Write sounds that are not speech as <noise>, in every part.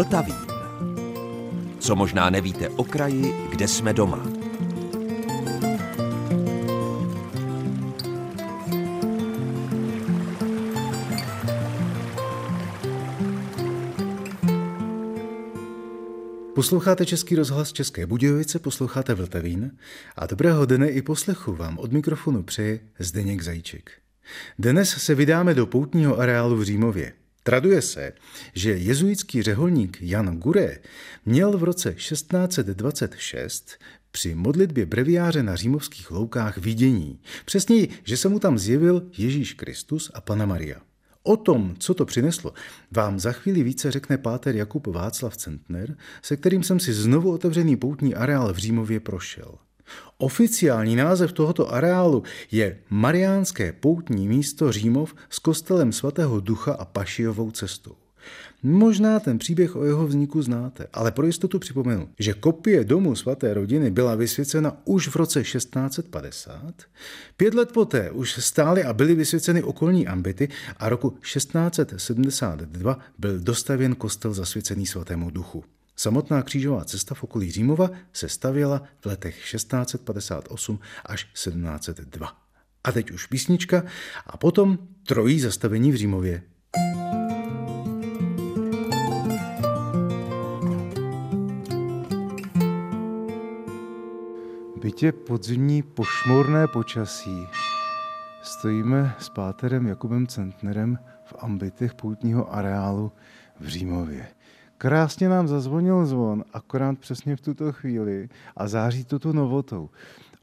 Vltavín. Co možná nevíte o kraji, kde jsme doma. Posloucháte Český rozhlas České Budějovice, posloucháte Vltavín a dobrého dne i poslechu vám od mikrofonu přeje Zdeněk Zajíček. Dnes se vydáme do poutního areálu v Římově. Traduje se, že jezuitský řeholník Jan Gure měl v roce 1626 při modlitbě breviáře na římovských loukách vidění. Přesněji, že se mu tam zjevil Ježíš Kristus a Pana Maria. O tom, co to přineslo, vám za chvíli více řekne páter Jakub Václav Centner, se kterým jsem si znovu otevřený poutní areál v Římově prošel. Oficiální název tohoto areálu je Mariánské poutní místo Římov s kostelem svatého Ducha a Pašijovou cestou. Možná ten příběh o jeho vzniku znáte, ale pro jistotu připomenu, že kopie domu svaté rodiny byla vysvěcena už v roce 1650. Pět let poté už stály a byly vysvěceny okolní ambity a roku 1672 byl dostavěn kostel zasvěcený svatému duchu. Samotná křížová cesta v okolí Římova se stavěla v letech 1658 až 1702. A teď už písnička a potom trojí zastavení v Římově. Bytě podzimní pošmorné počasí. Stojíme s páterem Jakubem Centnerem v ambitech poutního areálu v Římově. Krásně nám zazvonil zvon, akorát přesně v tuto chvíli a září to tu novotou.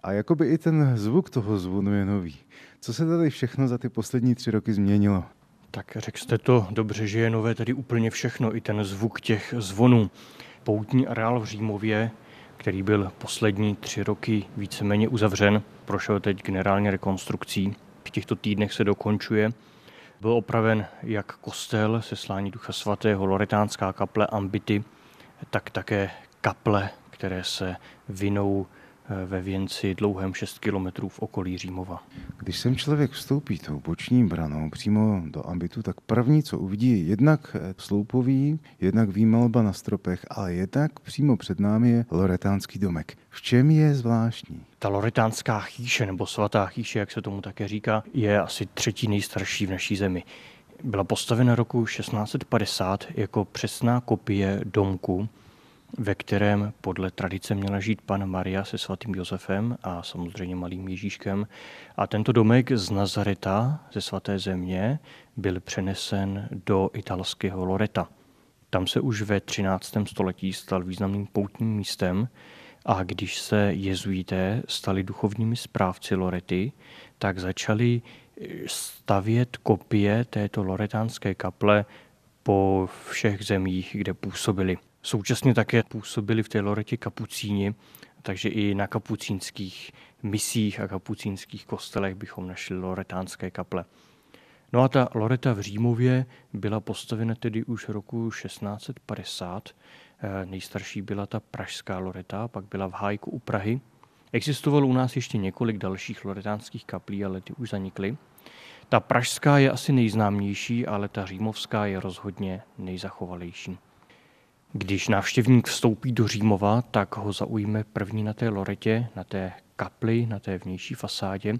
A jakoby i ten zvuk toho zvonu je nový. Co se tady všechno za ty poslední tři roky změnilo? Tak řekl jste to dobře, že je nové tady úplně všechno, i ten zvuk těch zvonů. Poutní areál v Římově, který byl poslední tři roky víceméně uzavřen, prošel teď generální rekonstrukcí. V těchto týdnech se dokončuje byl opraven jak kostel se slání Ducha Svatého, Loretánská kaple Ambity, tak také kaple, které se vinou ve věnci dlouhém 6 kilometrů v okolí Římova. Když sem člověk vstoupí tou boční branou přímo do ambitu, tak první, co uvidí, je jednak eh, sloupový, jednak výmalba na stropech, ale jednak přímo před námi je loretánský domek. V čem je zvláštní? Ta loretánská chýše, nebo svatá chýše, jak se tomu také říká, je asi třetí nejstarší v naší zemi. Byla postavena roku 1650 jako přesná kopie domku, ve kterém podle tradice měla žít pan Maria se svatým Josefem a samozřejmě malým Ježíškem. A tento domek z Nazareta, ze svaté země, byl přenesen do italského Loreta. Tam se už ve 13. století stal významným poutním místem a když se jezuité stali duchovními správci Lorety, tak začali stavět kopie této loretánské kaple po všech zemích, kde působili. Současně také působili v té Loretě kapucíni, takže i na kapucínských misích a kapucínských kostelech bychom našli loretánské kaple. No a ta Loreta v Římově byla postavena tedy už roku 1650. Eh, nejstarší byla ta pražská Loreta, pak byla v Hájku u Prahy. Existovalo u nás ještě několik dalších loretánských kaplí, ale ty už zanikly. Ta pražská je asi nejznámější, ale ta římovská je rozhodně nejzachovalejší. Když návštěvník vstoupí do Římova, tak ho zaujme první na té loretě, na té kapli, na té vnější fasádě,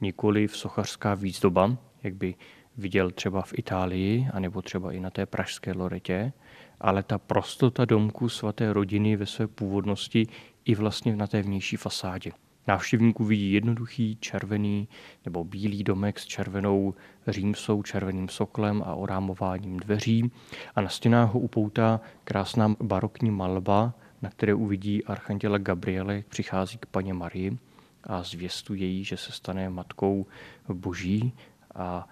nikoli v sochařská výzdoba, jak by viděl třeba v Itálii, anebo třeba i na té pražské loretě, ale ta prostota domku svaté rodiny ve své původnosti i vlastně na té vnější fasádě. Návštěvník uvidí jednoduchý červený nebo bílý domek s červenou římsou, červeným soklem a orámováním dveří a na stěnách ho upoutá krásná barokní malba, na které uvidí archanděla Gabriele, přichází k paně Marii a zvěstuje jí, že se stane matkou boží a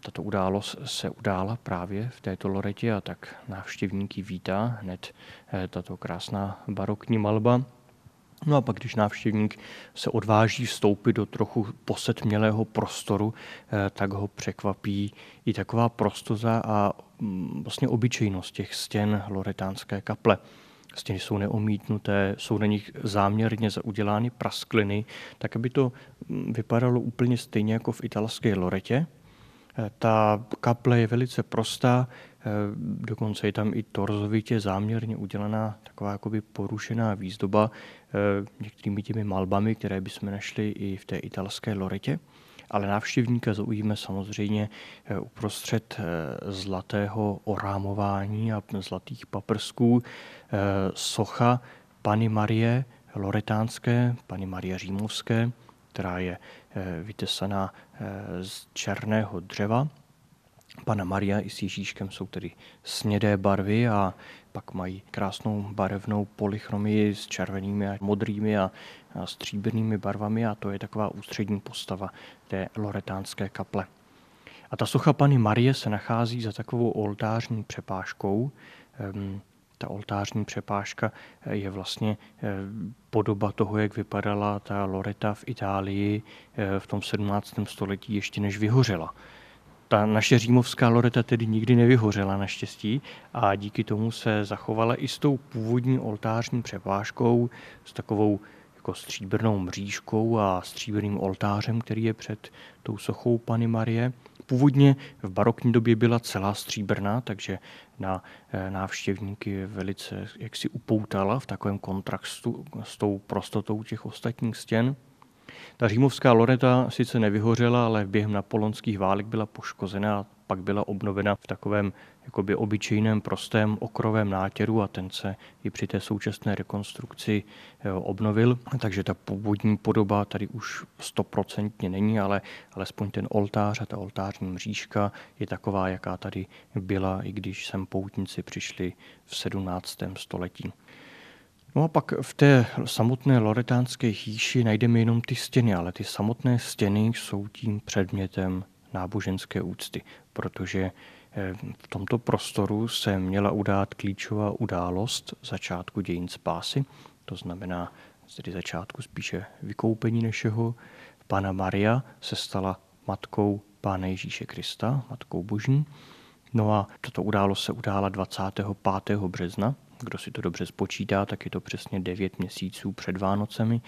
tato událost se udála právě v této loretě a tak návštěvníky vítá hned eh, tato krásná barokní malba. No a pak, když návštěvník se odváží vstoupit do trochu posetmělého prostoru, eh, tak ho překvapí i taková prostoza a mm, vlastně obyčejnost těch stěn loretánské kaple. Stěny jsou neomítnuté, jsou na nich záměrně zaudělány praskliny, tak aby to mm, vypadalo úplně stejně jako v italské loretě, ta kaple je velice prostá, dokonce je tam i torzovitě záměrně udělaná taková jakoby porušená výzdoba některými těmi malbami, které bychom našli i v té italské Loretě ale návštěvníka zaujíme samozřejmě eh, uprostřed eh, zlatého orámování a zlatých paprsků eh, socha Pany Marie Loretánské, Pany Marie Římovské, která je vytesaná z černého dřeva. Pana Maria i s Ježíškem jsou tedy snědé barvy a pak mají krásnou barevnou polychromii s červenými a modrými a stříbrnými barvami a to je taková ústřední postava té loretánské kaple. A ta socha Pany Marie se nachází za takovou oltářní přepážkou. Ehm, ta oltářní přepážka je vlastně eh, podoba toho, jak vypadala ta Loreta v Itálii eh, v tom 17. století ještě než vyhořela. Ta naše římovská Loreta tedy nikdy nevyhořela naštěstí a díky tomu se zachovala i s tou původní oltářní přepážkou, s takovou jako stříbrnou mřížkou a stříbrným oltářem, který je před tou sochou Pany Marie. Původně v barokní době byla celá stříbrná, takže na eh, návštěvníky velice jaksi upoutala v takovém kontrastu s tou prostotou těch ostatních stěn. Ta římovská loreta sice nevyhořela, ale během napoleonských válek byla poškozena a pak byla obnovena v takovém jakoby obyčejném prostém okrovém nátěru a ten se i při té současné rekonstrukci eh, obnovil. Takže ta původní podoba tady už stoprocentně není, ale alespoň ten oltář a ta oltářní mřížka je taková, jaká tady byla, i když sem poutníci přišli v 17. století. No a pak v té samotné loretánské chýši najdeme jenom ty stěny, ale ty samotné stěny jsou tím předmětem náboženské úcty, protože eh, v tomto prostoru se měla udát klíčová událost začátku dějin spásy, to znamená tedy začátku spíše vykoupení našeho. Pana Maria se stala matkou Pána Ježíše Krista, matkou božní. No a tato událost se udála 25. března kdo si to dobře spočítá, tak je to přesně 9 měsíců před Vánocemi.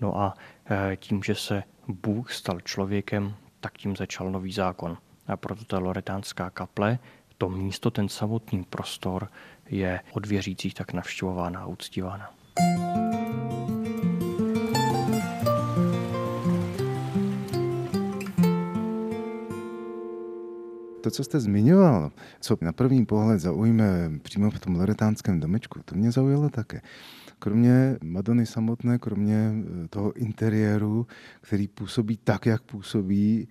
No a e, tím, že se Bůh stal člověkem, tak tím začal nový zákon. A proto ta loretánská kaple, to místo, ten samotný prostor je od věřících tak navštěvována a uctívána. To, co jste zmiňoval, co na první pohled zaujme přímo v tom loretánském domečku, to mě zaujalo také. Kromě Madony samotné, kromě eh, toho interiéru, který působí tak, jak působí,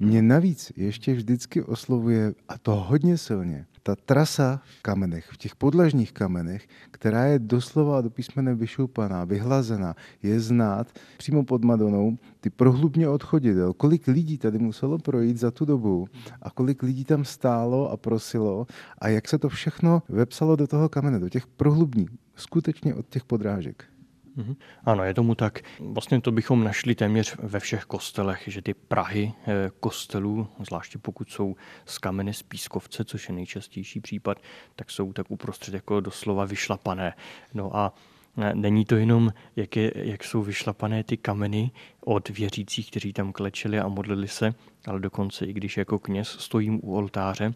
mě navíc ještě vždycky oslovuje, a to hodně silně, ta trasa v kamenech, v těch podlažních kamenech, která je doslova do písmene vyšoupaná, vyhlazená, je znát přímo pod Madonou ty prohlubně od chodidel. Kolik lidí tady muselo projít za tu dobu a kolik lidí tam stálo a prosilo a jak se to všechno vepsalo do toho kamene, do těch prohlubní, skutečně od těch podrážek. Mm-hmm. Ano, je tomu tak. Vlastně to bychom našli téměř ve všech kostelech, že ty prahy eh, kostelů, zvláště pokud jsou z kamene z pískovce, což je nejčastější případ, tak jsou tak uprostřed jako doslova vyšlapané. No a eh, Není to jenom, jak, je, jak jsou vyšlapané ty kameny od věřících, kteří tam klečeli a modlili se, ale dokonce i když jako kněz stojím u oltáře,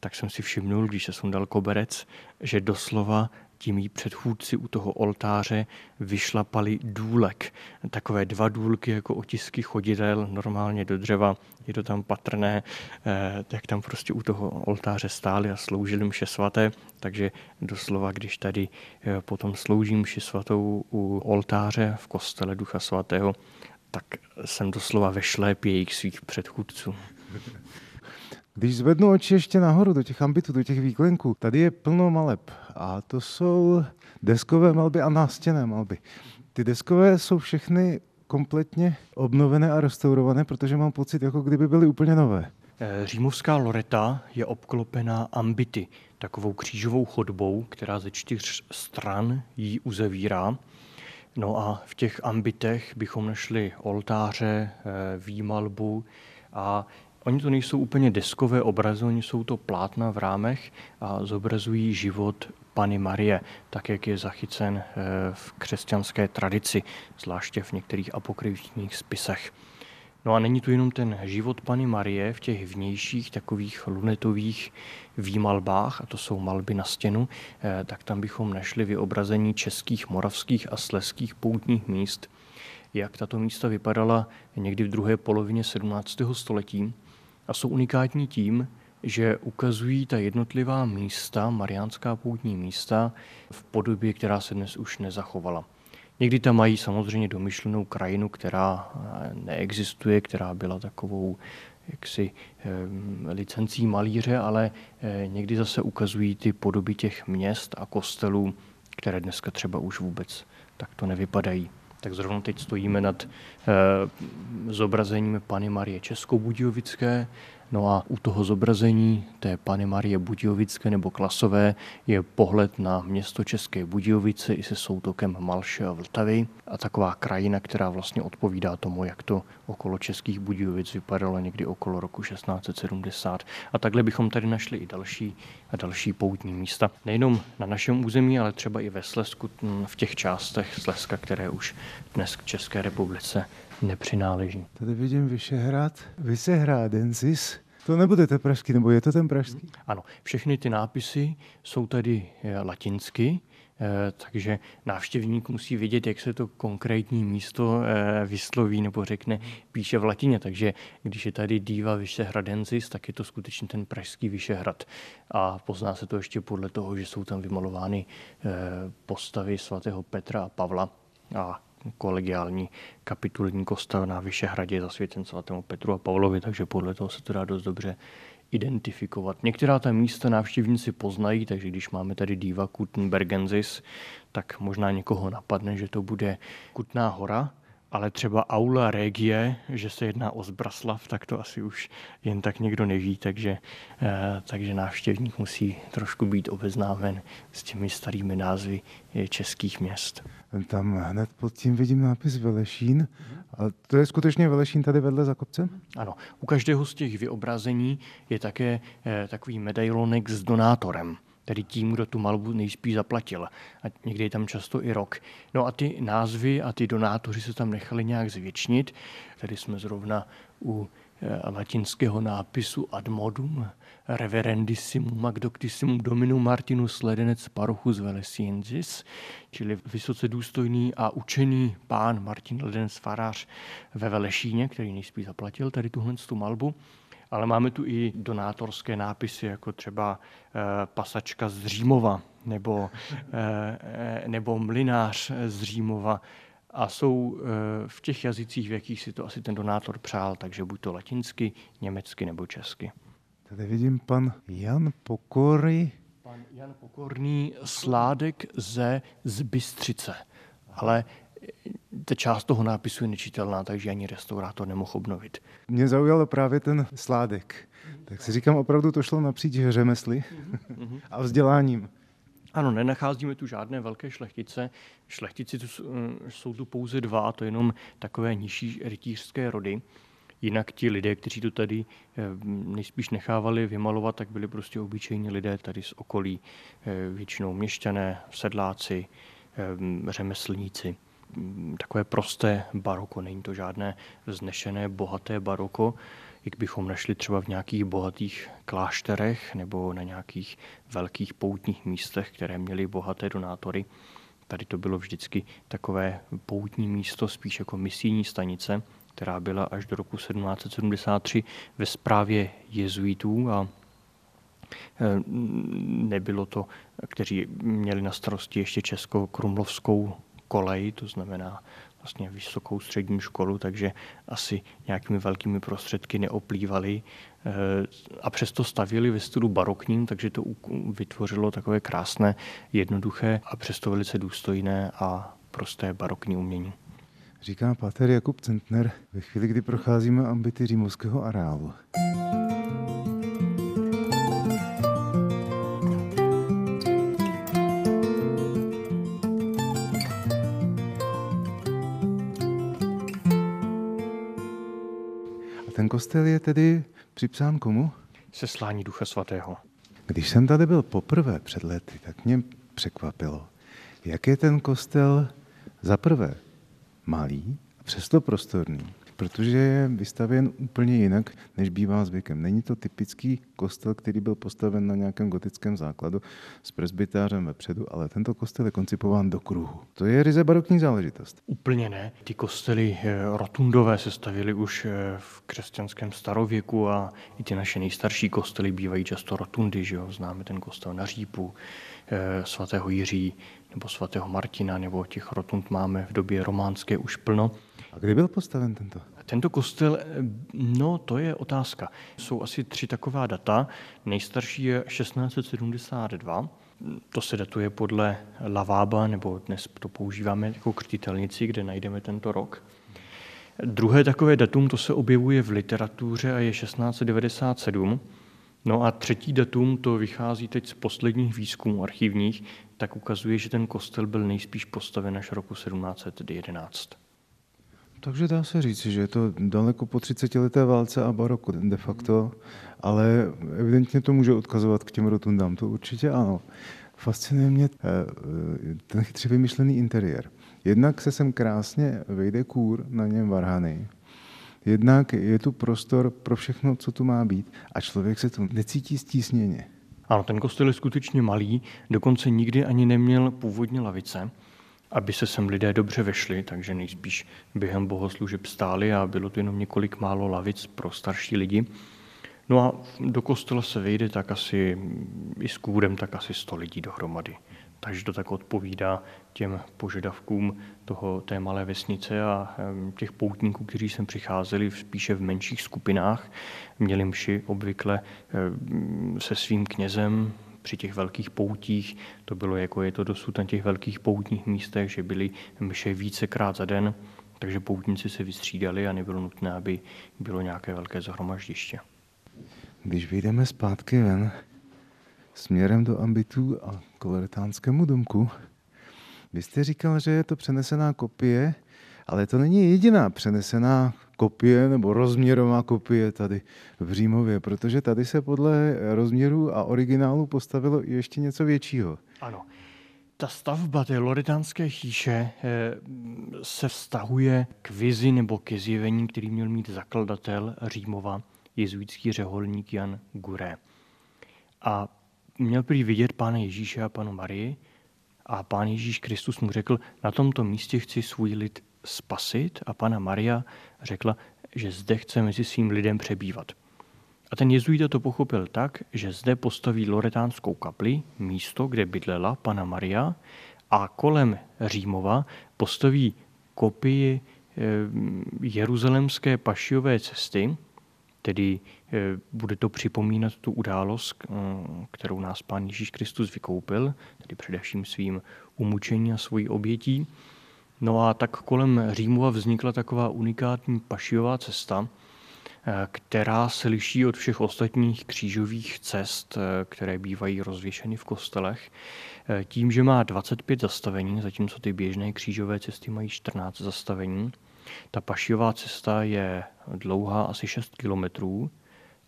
tak jsem si všimnul, když se sundal koberec, že doslova ti mý předchůdci u toho oltáře vyšlapali důlek. Takové dva důlky jako otisky chodidel normálně do dřeva. Je to tam patrné, eh, jak tam prostě u toho oltáře stáli a sloužili mše svaté. Takže doslova, když tady eh, potom sloužím mši svatou u oltáře v kostele Ducha Svatého, tak jsem doslova ve šlépě jejich svých předchůdců. <laughs> Když zvednu oči ještě nahoru do těch ambitů, do těch výklenků, tady je plno maleb a to jsou deskové malby a nástěné malby. Ty deskové jsou všechny kompletně obnovené a restaurované, protože mám pocit, jako kdyby byly úplně nové. Eh, římovská loreta je obklopená ambity, takovou křížovou chodbou, která ze čtyř stran ji uzavírá. No a v těch ambitech bychom našli oltáře, eh, výmalbu a Oni to nejsou úplně deskové obrazy, oni jsou to plátna v rámech a zobrazují život Pany Marie, tak jak je zachycen eh, v křesťanské tradici, zvláště v některých apokryfních spisech. No a není tu jenom ten život Pany Marie v těch vnějších takových lunetových výmalbách, a to jsou malby na stěnu, eh, tak tam bychom našli vyobrazení českých, moravských a sleských poutních míst, jak tato místa vypadala někdy v druhé polovině 17. století a jsou unikátní tím, že ukazují ta jednotlivá místa, mariánská poutní místa, v podobě, která se dnes už nezachovala. Někdy tam mají samozřejmě domyšlenou krajinu, která eh, neexistuje, která byla takovou jaksi eh, licencí malíře, ale eh, někdy zase ukazují ty podoby těch měst a kostelů, které dneska třeba už vůbec takto nevypadají. Tak zrovna teď stojíme nad zobrazením Pany Marie Českobudějovické, No a u toho zobrazení té Pany Marie Budějovické nebo Klasové je pohled na město České Budějovice i se soutokem Malše a Vltavy a taková krajina, která vlastně odpovídá tomu, jak to okolo Českých Budějovic vypadalo někdy okolo roku 1670. A takhle bychom tady našli i další a další poutní místa. Nejenom na našem území, ale třeba i ve Slesku, v těch částech Sleska, které už dnes k České republice nepřináleží. Tady vidím Vyšehrad, Vysehrádensis. To nebude ten pražský, nebo je to ten pražský? Ano, všechny ty nápisy jsou tady eh, latinsky, eh, takže návštěvník musí vědět, jak se to konkrétní místo eh, vysloví nebo řekne, píše v latině. Takže když je tady Diva Vyšehradensis, tak je to skutečně ten pražský Vyšehrad. A pozná se to ještě podle toho, že jsou tam vymalovány postavy svatého Petra a Pavla a kolegiální kapitulní kostel na Vyšehradě zasvěcen svatému Petru a Pavlovi, takže podle toho se to dá dost dobře identifikovat. Některá ta místa návštěvníci poznají, takže když máme tady Diva Kutenbergensis, tak možná někoho napadne, že to bude Kutná hora, ale třeba Aula Regie, že se jedná o Zbraslav, tak to asi už jen tak někdo neví, takže, eh, takže návštěvník musí trošku být obeznámen s těmi starými názvy eh, českých měst. Tam hned pod tím vidím nápis Velešín. A to je skutečně Velešín tady vedle za kopcem? Ano. U každého z těch vyobrazení je také eh, takový medailonek s donátorem tedy tím, kdo tu malbu nejspíš zaplatil. A někdy je tam často i rok. No a ty názvy a ty donátoři se tam nechali nějak zvětšnit. Tady jsme zrovna u eh, latinského nápisu ad modum reverendissimum agdoctissimum dominu Martinus Ledenec parochus Velesiensis, čili vysoce důstojný a učený pán Martin Ledenec farář ve Velešíně, který nejspíš zaplatil tady tuhle tu malbu. Ale máme tu i donátorské nápisy, jako třeba e, pasačka z Římova nebo, e, nebo mlinář z Římova. A jsou v těch jazycích, v jakých si to asi ten donátor přál, takže buď to latinsky, německy nebo česky. Tady vidím pan Jan Pokory. Pan Jan Pokorný, sládek ze z Bystřice. Ale ta část toho nápisu je nečitelná, takže ani restaurátor nemohl obnovit. Mě zaujal právě ten sládek. Tak si říkám, opravdu to šlo napříč řemesly mhm. <laughs> a vzděláním. Ano, nenacházíme tu žádné velké šlechtice. Šlechtici tu, jsou tu pouze dva, to jenom takové nižší rytířské rody. Jinak ti lidé, kteří to tady eh, nejspíš nechávali vymalovat, tak byli prostě obyčejní lidé tady z okolí, eh, většinou měšťané, sedláci, eh, řemeslníci. Mm, takové prosté baroko, není to žádné znešené, bohaté baroko, jak bychom našli třeba v nějakých bohatých klášterech nebo na nějakých velkých poutních místech, které měly bohaté donátory. Tady to bylo vždycky takové poutní místo, spíš jako misijní stanice, která byla až do roku 1773 ve správě jezuitů a e, nebylo to, kteří měli na starosti ještě česko-krumlovskou kolej, to znamená vlastně vysokou střední školu, takže asi nějakými velkými prostředky neoplývali e, a přesto stavili ve stylu barokním, takže to vytvořilo takové krásné, jednoduché a přesto velice důstojné a prosté barokní umění říká Pater Jakub Centner ve chvíli, kdy procházíme ambity římovského areálu. Kostel je tedy připsán komu? Seslání Ducha Svatého. Když jsem tady byl poprvé před lety, tak mě překvapilo, jak je ten kostel za prvé malý, přesto prostorný. Protože je vystavěn úplně jinak, než bývá zvykem. Není to typický kostel, který byl postaven na nějakém gotickém základu s presbytářem vepředu, ale tento kostel je koncipován do kruhu. To je ryze barokní záležitost. Úplně ne. Ty kostely eh, rotundové se stavily už eh, v křesťanském starověku a i ty naše nejstarší kostely bývají často rotundy. Že jo? Známe ten kostel na Řípu, eh, svatého Jiří nebo svatého Martina, nebo těch rotund máme v době románské už plno. A kdy byl postaven tento? Tento kostel, no to je otázka. Jsou asi tři taková data. Nejstarší je 1672, to se datuje podle Lavába, nebo dnes to používáme jako křtitelnici, kde najdeme tento rok. Druhé takové datum, to se objevuje v literatuře a je 1697. No a třetí datum, to vychází teď z posledních výzkumů archivních, tak ukazuje, že ten kostel byl nejspíš postaven až roku 1711. Takže dá se říct, že je to daleko po 30 leté válce a baroku de facto, ale evidentně to může odkazovat k těm rotundám, to určitě ano. Fascinuje mě eh, ten chytře vymyšlený interiér. Jednak se sem krásně vejde kůr, na něm varhany. Jednak je tu prostor pro všechno, co tu má být a člověk se tu necítí stísněně. Ano, ten kostel je skutečně malý, dokonce nikdy ani neměl původně lavice aby se sem lidé dobře vešli, takže nejspíš během bohoslužeb stáli a bylo to jenom několik málo lavic pro starší lidi. No a do kostela se vejde tak asi i s kůrem tak asi 100 lidí dohromady. Takže to tak odpovídá těm požadavkům toho, té malé vesnice a těch poutníků, kteří sem přicházeli spíše v menších skupinách, měli mši obvykle se svým knězem, při těch velkých poutích, to bylo jako je to dosud na těch velkých poutních místech, že byly mše vícekrát za den, takže poutníci se vystřídali a nebylo nutné, aby bylo nějaké velké zhromaždiště. Když vyjdeme zpátky ven, směrem do ambitů a koleretánskému domku, vy jste říkal, že je to přenesená kopie, ale to není jediná přenesená kopie nebo rozměrová kopie tady v Římově, protože tady se podle rozměru a originálu postavilo ještě něco většího. Ano. Ta stavba té loretánské chýše eh, se vztahuje k vizi nebo ke zjevení, který měl mít zakladatel Římova, jezuitský řeholník Jan Guré. A měl prý vidět pána Ježíše a panu Marii a pán Ježíš Kristus mu řekl, na tomto místě chci svůj lid spasit a pana Maria řekla, že zde chce mezi svým lidem přebývat. A ten jezuita to pochopil tak, že zde postaví loretánskou kapli, místo, kde bydlela pana Maria, a kolem Římova postaví kopii eh, jeruzalemské pašiové cesty, tedy eh, bude to připomínat tu událost, eh, kterou nás pán Ježíš Kristus vykoupil, tedy především svým umučení a svojí obětí. No a tak kolem Římova vznikla taková unikátní pašiová cesta, eh, která se liší od všech ostatních křížových cest, eh, které bývají rozvěšeny v kostelech, eh, tím, že má 25 zastavení, zatímco ty běžné křížové cesty mají 14 zastavení. Ta pašiová cesta je dlouhá asi 6 kilometrů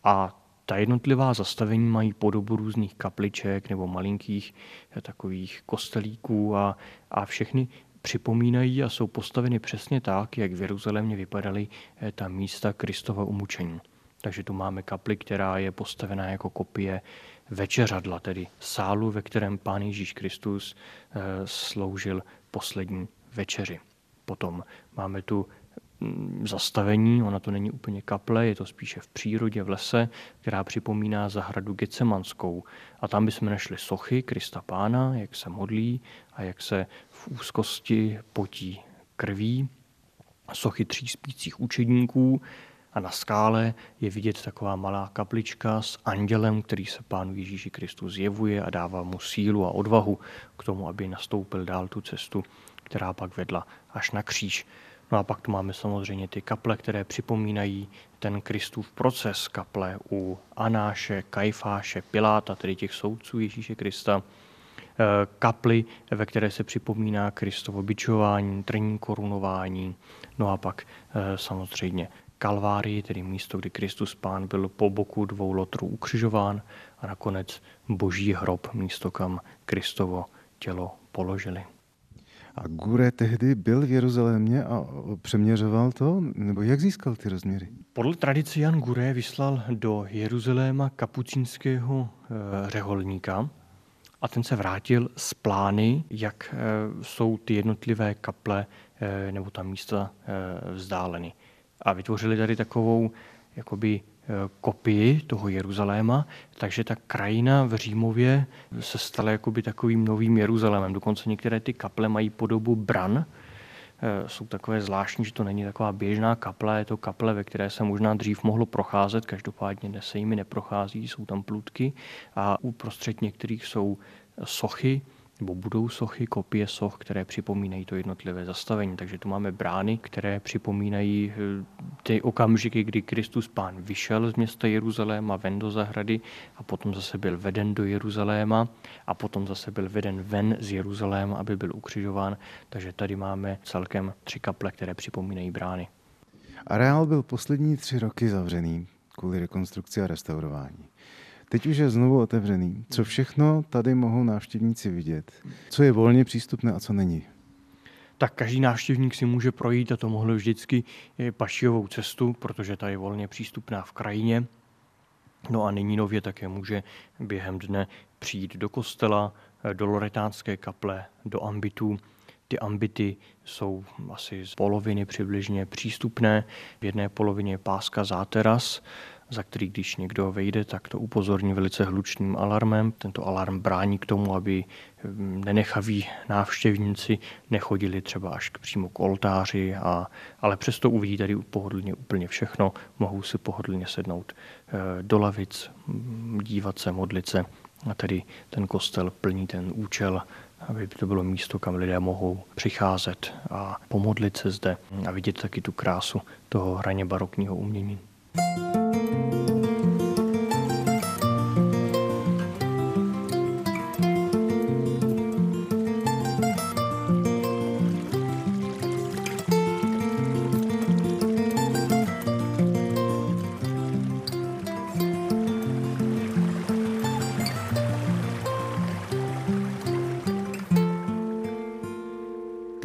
a ta jednotlivá zastavení mají podobu různých kapliček nebo malinkých takových kostelíků a, a všechny připomínají a jsou postaveny přesně tak, jak v Jeruzalémě vypadaly eh, ta místa Kristova umučení. Takže tu máme kapli, která je postavená jako kopie večeřadla, tedy sálu, ve kterém Pán Ježíš Kristus eh, sloužil poslední večeři. Potom máme tu zastavení, ona to není úplně kaple, je to spíše v přírodě, v lese, která připomíná zahradu Gecemanskou. A tam bychom našli sochy Krista Pána, jak se modlí a jak se v úzkosti potí krví, sochy tří spících učedníků a na skále je vidět taková malá kaplička s andělem, který se pánu Ježíši Kristu zjevuje a dává mu sílu a odvahu k tomu, aby nastoupil dál tu cestu, která pak vedla až na kříž. No a pak tu máme samozřejmě ty kaple, které připomínají ten Kristův proces. Kaple u Anáše, Kajfáše, Piláta, tedy těch soudců Ježíše Krista, eh, kaply, ve které se připomíná Kristovo bičování, trní korunování, no a pak eh, samozřejmě Kalvárii, tedy místo, kdy Kristus Pán byl po boku dvou lotrů ukřižován a nakonec boží hrob, místo, kam Kristovo tělo položili. A Gure tehdy byl v Jeruzalémě a přeměřoval to? Nebo jak získal ty rozměry? Podle tradice Jan Gure vyslal do Jeruzaléma kapucínského e, řeholníka a ten se vrátil s plány, jak e, jsou ty jednotlivé kaple e, nebo ta místa e, vzdáleny. A vytvořili tady takovou jakoby kopii toho Jeruzaléma, takže ta krajina v Římově se stala jakoby takovým novým Jeruzalémem. Dokonce některé ty kaple mají podobu bran, jsou takové zvláštní, že to není taková běžná kaple, je to kaple, ve které se možná dřív mohlo procházet, každopádně dnes se jimi neprochází, jsou tam plutky a uprostřed některých jsou sochy, nebo budou sochy, kopie soch, které připomínají to jednotlivé zastavení. Takže tu máme brány, které připomínají eh, ty okamžiky, kdy Kristus Pán vyšel z města Jeruzaléma ven do zahrady a potom zase byl veden do Jeruzaléma a potom zase byl veden ven z Jeruzaléma, aby byl ukřižován. Takže tady máme celkem tři kaple, které připomínají brány. Areál byl poslední tři roky zavřený kvůli rekonstrukci a restaurování. Teď už je znovu otevřený. Co všechno tady mohou návštěvníci vidět? Co je volně přístupné a co není? tak každý návštěvník si může projít a to mohl vždycky pašijovou cestu, protože ta je volně přístupná v krajině. No a nyní nově také může během dne přijít do kostela, do Loretánské kaple, do ambitů. Ty ambity jsou asi z poloviny přibližně přístupné. V jedné polovině je páska záteras, za který když někdo vejde, tak to upozorní velice hlučným alarmem. Tento alarm brání k tomu, aby hm, nenechaví návštěvníci nechodili třeba až k přímo k oltáři, a, ale přesto uvidí tady pohodlně úplně všechno, mohou si pohodlně sednout eh, do lavic, hm, dívat se, modlit se. A tedy ten kostel plní ten účel, aby to bylo místo, kam lidé mohou přicházet a pomodlit se zde a vidět taky tu krásu toho hraně barokního umění. thank you Thank you.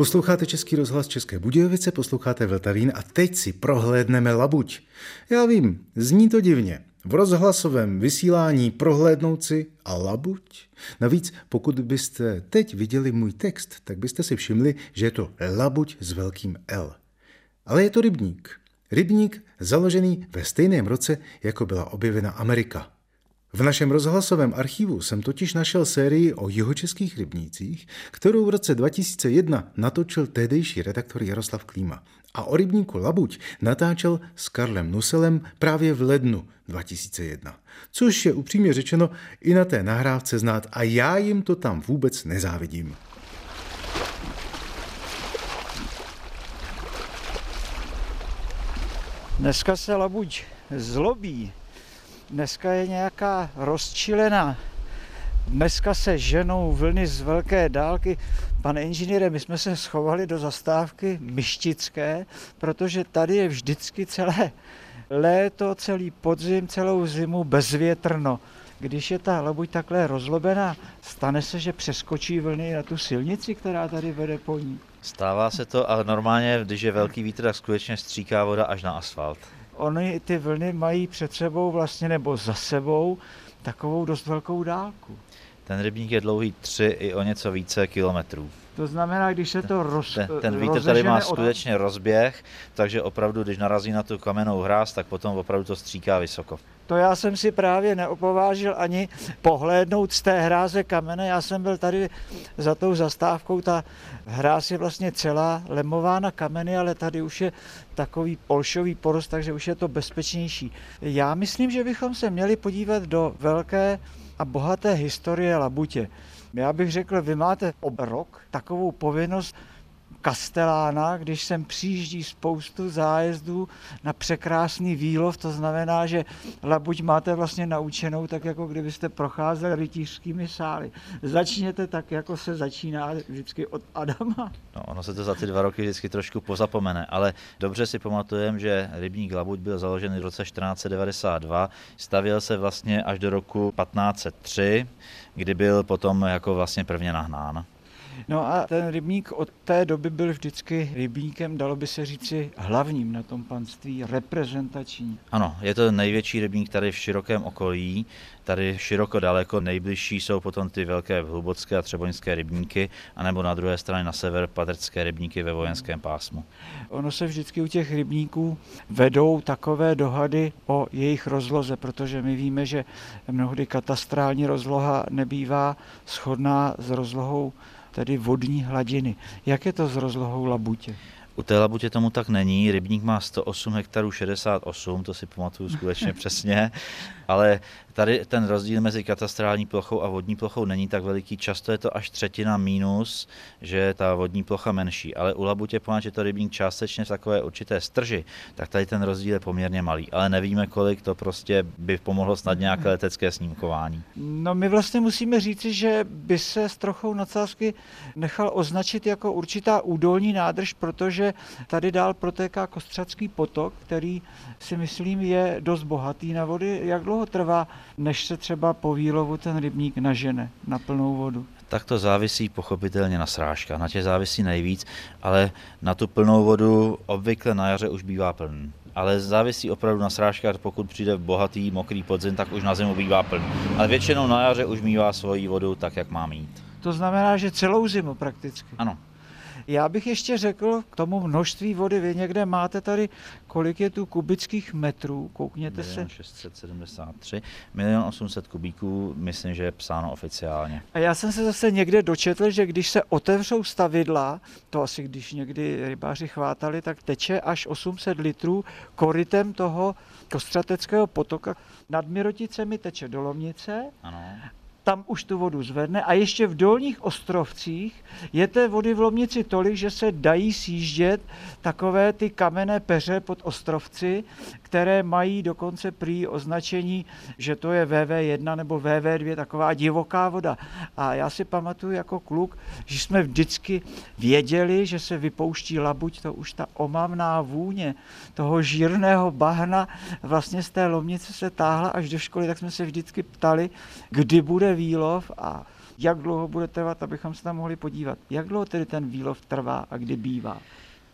Posloucháte Český rozhlas České Budějovice, posloucháte Vltavín a teď si prohlédneme Labuť. Já vím, zní to divně. V rozhlasovém vysílání prohlédnout si a Labuť? Navíc, pokud byste teď viděli můj text, tak byste si všimli, že je to Labuť s velkým L. Ale je to rybník. Rybník založený ve stejném roce, jako byla objevena Amerika. V našem rozhlasovém archivu jsem totiž našel sérii o jihočeských rybnících, kterou v roce 2001 natočil tehdejší redaktor Jaroslav Klíma. A o rybníku Labuť natáčel s Karlem Nuselem právě v lednu 2001. Což je upřímně řečeno i na té nahrávce znát a já jim to tam vůbec nezávidím. Dneska se Labuť zlobí, Dneska je nějaká rozčilená. Dneska se ženou vlny z velké dálky. Pane inženýre, my jsme se schovali do zastávky Myštické, protože tady je vždycky celé léto, celý podzim, celou zimu bezvětrno. Když je ta labuť takhle rozlobená, stane se, že přeskočí vlny na tu silnici, která tady vede po ní. Stává se to a normálně, když je velký vítr, tak skutečně stříká voda až na asfalt. Ony ty vlny mají před sebou vlastně nebo za sebou takovou dost velkou dálku. Ten rybník je dlouhý 3 i o něco více kilometrů. To znamená, když se to roz, Ten, ten vítr tady má skutečně od... rozběh, takže opravdu, když narazí na tu kamennou hráz, tak potom opravdu to stříká vysoko. To já jsem si právě neopovážil ani pohlédnout z té hráze kamene. Já jsem byl tady za tou zastávkou. Ta hráz je vlastně celá lemována kameny, ale tady už je takový polšový porost, takže už je to bezpečnější. Já myslím, že bychom se měli podívat do velké a bohaté historie Labutě. Já bych řekl, vy máte ob rok takovou povinnost Kastelána, když sem přijíždí spoustu zájezdů na překrásný výlov, to znamená, že labuť máte vlastně naučenou, tak jako kdybyste procházeli rytířskými sály. Začněte tak, jako se začíná vždycky od Adama. No, ono se to za ty dva roky vždycky trošku pozapomene, ale dobře si pamatujeme, že rybník Labuť byl založen v roce 1492, stavěl se vlastně až do roku 1503, kdy byl potom jako vlastně prvně nahnán. No a ten rybník od té doby byl vždycky rybníkem, dalo by se říci, hlavním na tom panství, reprezentační. Ano, je to největší rybník tady v širokém okolí. Tady široko daleko nejbližší jsou potom ty velké hlubocké a třeboňské rybníky, anebo na druhé straně na sever patrcké rybníky ve vojenském pásmu. Ono se vždycky u těch rybníků vedou takové dohady o jejich rozloze, protože my víme, že mnohdy katastrální rozloha nebývá shodná s rozlohou tedy vodní hladiny. Jak je to s rozlohou Labutě? U té labutě tomu tak není. Rybník má 108 hektarů 68, to si pamatuju skutečně <laughs> přesně, ale Tady ten rozdíl mezi katastrální plochou a vodní plochou není tak veliký, často je to až třetina mínus, že je ta vodní plocha menší, ale u Labutě, poněvadž je to rybník částečně v takové určité strži, tak tady ten rozdíl je poměrně malý, ale nevíme, kolik to prostě by pomohlo snad nějaké letecké snímkování. No my vlastně musíme říci, že by se s trochou nadsázky nechal označit jako určitá údolní nádrž, protože tady dál protéká Kostřacký potok, který si myslím je dost bohatý na vody. Jak dlouho trvá než se třeba po výlovu ten rybník nažene na plnou vodu? Tak to závisí pochopitelně na srážkách, na tě závisí nejvíc, ale na tu plnou vodu obvykle na jaře už bývá plný. Ale závisí opravdu na srážkách, pokud přijde bohatý, mokrý podzim, tak už na zimu bývá plný. Ale většinou na jaře už mývá svoji vodu tak, jak má mít. To znamená, že celou zimu prakticky. Ano. Já bych ještě řekl k tomu množství vody, vy někde máte tady, kolik je tu kubických metrů, koukněte se. 673, milion 800 kubíků, myslím, že je psáno oficiálně. A já jsem se zase někde dočetl, že když se otevřou stavidla, to asi když někdy rybáři chvátali, tak teče až 800 litrů korytem toho Kostřateckého potoka. Nad Miroticemi teče do Lomnice Ano tam už tu vodu zvedne a ještě v dolních ostrovcích je té vody v Lomnici tolik, že se dají sjíždět takové ty kamenné peře pod ostrovci, které mají dokonce prý označení, že to je VV1 nebo VV2, taková divoká voda. A já si pamatuju jako kluk, že jsme vždycky věděli, že se vypouští labuť, to už ta omavná vůně toho žírného bahna vlastně z té lomnice se táhla až do školy, tak jsme se vždycky ptali, kdy bude výlov a jak dlouho bude trvat, abychom se tam mohli podívat. Jak dlouho tedy ten výlov trvá a kdy bývá?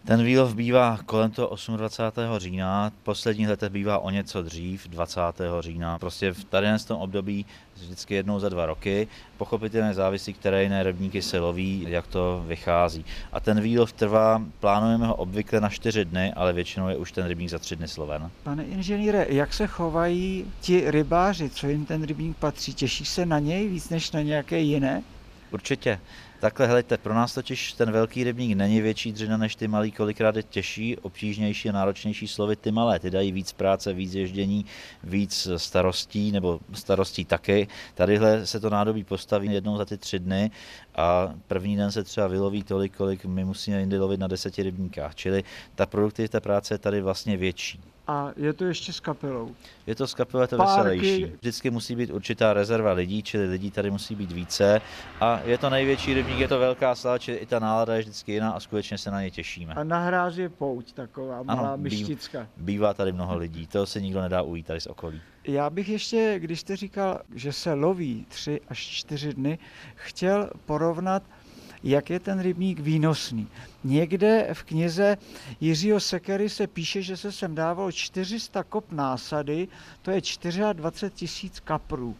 Ten výlov bývá kolem toho 28. října, poslední letech bývá o něco dřív, 20. října. Prostě v tady v tom období vždycky jednou za dva roky. Pochopitelně závisí, které jiné rybníky se loví, jak to vychází. A ten výlov trvá, plánujeme ho obvykle na čtyři dny, ale většinou je už ten rybník za tři dny sloven. Pane inženýre, jak se chovají ti rybáři, co jim ten rybník patří? Těší se na něj víc než na nějaké jiné? Určitě. Takhle, hleďte, pro nás totiž ten velký rybník není větší dřina než ty malý, kolikrát je těžší, obtížnější a náročnější slovy ty malé. Ty dají víc práce, víc ježdění, víc starostí, nebo starostí taky. Tadyhle se to nádobí postaví jednou za ty tři dny a první den se třeba vyloví tolik, kolik my musíme jindy lovit na deseti rybníkách. Čili ta produktivita práce je tady vlastně větší. A je to ještě s kapelou. Je to s kapelou, je to Párky. veselější. Vždycky musí být určitá rezerva lidí, čili lidí tady musí být více. A je to největší rybník, je to velká sláva, čili i ta nálada je vždycky jiná a skutečně se na ně těšíme. A na hrázi je pouť taková malá Ano, myštická. Bývá tady mnoho lidí, to se nikdo nedá ujít tady z okolí. Já bych ještě, když jste říkal, že se loví tři až čtyři dny, chtěl porovnat, jak je ten rybník výnosný. Někde v knize Jiřího Sekery se píše, že se sem dávalo 400 kop násady, to je 24 tisíc kaprů.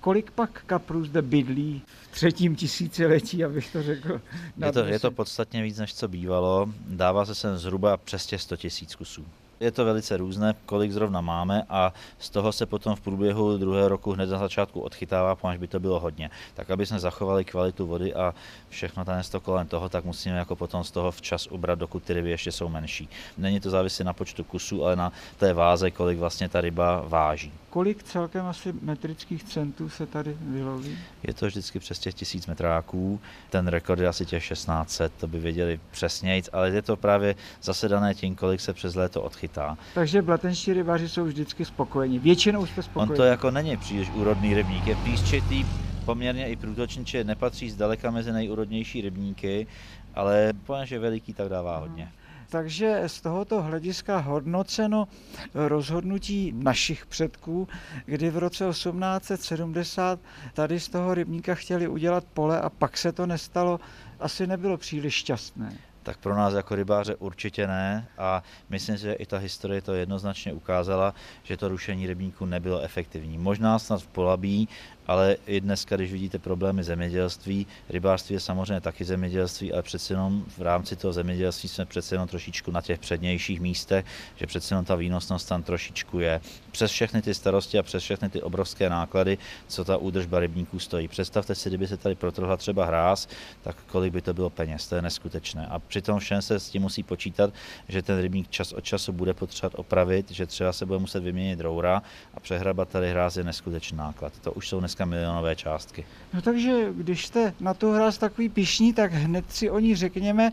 Kolik pak kaprů zde bydlí v třetím tisíciletí, abych to řekl? Je to, je to podstatně víc, než co bývalo. Dává se sem zhruba přes těch 100 tisíc kusů. Je to velice různé, kolik zrovna máme a z toho se potom v průběhu druhého roku hned na začátku odchytává, protože by to bylo hodně. Tak aby jsme zachovali kvalitu vody a všechno ten to kolem toho, tak musíme jako potom z toho včas ubrat, dokud ty ryby ještě jsou menší. Není to závisí na počtu kusů, ale na té váze, kolik vlastně ta ryba váží. Kolik celkem asi metrických centů se tady vyloví? Je to vždycky přes těch tisíc metráků, ten rekord je asi těch 1600, to by věděli přesněji, ale je to právě zase dané tím, kolik se přes léto odchytá. Takže blatenští rybáři jsou vždycky spokojeni. Většinou jste spokojeni. On to jako není příliš úrodný rybník, je písčitý, poměrně i průtočniče, nepatří zdaleka mezi nejúrodnější rybníky, ale poněž je veliký, tak dává hodně. Takže z tohoto hlediska hodnoceno rozhodnutí našich předků, kdy v roce 1870 tady z toho rybníka chtěli udělat pole a pak se to nestalo, asi nebylo příliš šťastné tak pro nás jako rybáře určitě ne a myslím si, že i ta historie to jednoznačně ukázala, že to rušení rybníku nebylo efektivní. Možná snad v Polabí ale i dneska, když vidíte problémy zemědělství, rybářství je samozřejmě taky zemědělství, ale přece jenom v rámci toho zemědělství jsme přece jenom trošičku na těch přednějších místech, že přece jenom ta výnosnost tam trošičku je. Přes všechny ty starosti a přes všechny ty obrovské náklady, co ta údržba rybníků stojí. Představte si, kdyby se tady protrhla třeba hráz, tak kolik by to bylo peněz, to je neskutečné. A přitom všem se s tím musí počítat, že ten rybník čas od času bude potřebovat opravit, že třeba se bude muset vyměnit roura a přehrabat tady hráz je neskutečný náklad. To už jsou dneska milionové částky. No takže když jste na tu hráz takový pišní, tak hned si o ní řekněme,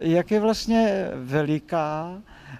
jak je vlastně veliká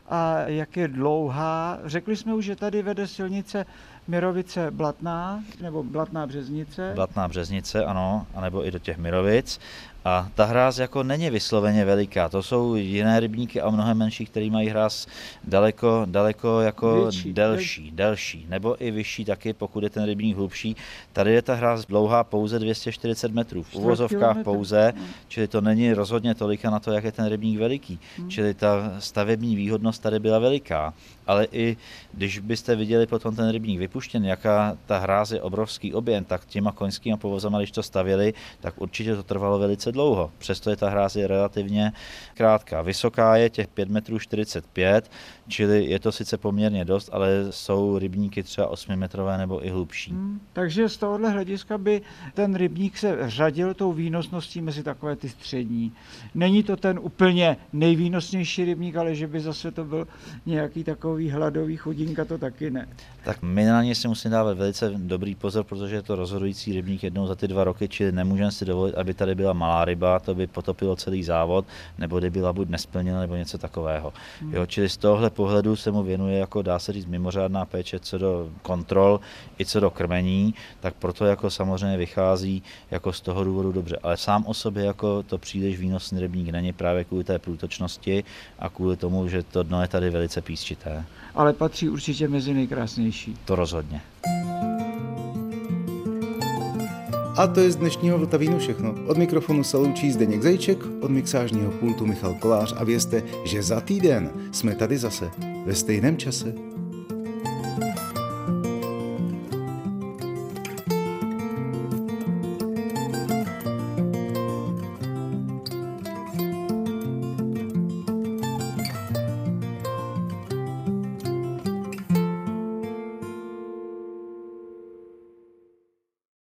a jak je dlouhá. Řekli jsme už, že tady vede silnice Mirovice Blatná, nebo Blatná Březnice. Blatná Březnice, ano, anebo i do těch Mirovic. A ta hráz jako není vysloveně veliká. To jsou jiné rybníky a mnohem menší, které mají hráz daleko, daleko jako Větší, delší, delší, nebo i vyšší taky, pokud je ten rybník hlubší. Tady je ta hráz dlouhá pouze 240 metrů, v uvozovkách pouze, no. čili to není rozhodně tolika na to, jak je ten rybník veliký. Hmm. Čili ta stavební výhodnost tady byla veliká. Ale i když byste viděli potom ten rybník vypuštěn, jaká ta hráz je obrovský objem, tak těma koňskými povozama, když to stavěli, tak určitě to trvalo velice dlouho. Přesto je ta hráz je relativně krátká. Vysoká je těch 5 metrů 45, čili je to sice poměrně dost, ale jsou rybníky třeba 8 metrové nebo i hlubší. Hmm, takže z tohohle hlediska by ten rybník se řadil tou výnosností mezi takové ty střední. Není to ten úplně nejvýnosnější rybník, ale že by zase to byl nějaký takový hladový chudinka, to taky ne. Tak my na ně si musíme dávat velice dobrý pozor, protože je to rozhodující rybník jednou za ty dva roky, čili nemůžeme si dovolit, aby tady byla malá ryba, to by potopilo celý závod, nebo kdyby byla buď nesplněna, nebo něco takového. Hmm. Jo, čili z tohle pohledu se mu věnuje, jako dá se říct, mimořádná péče co do kontrol i co do krmení, tak proto jako samozřejmě vychází jako z toho důvodu dobře. Ale sám o sobě jako to příliš výnosný rybník není právě kvůli té průtočnosti a kvůli tomu, že to dno je tady velice písčité. Ale patří určitě mezi nejkrásnější. To rozhodně. A to je z dnešního Vltavínu všechno. Od mikrofonu se loučí Zdeněk Zajček, od mixážního pultu Michal Kolář a vězte, že za týden jsme tady zase ve stejném čase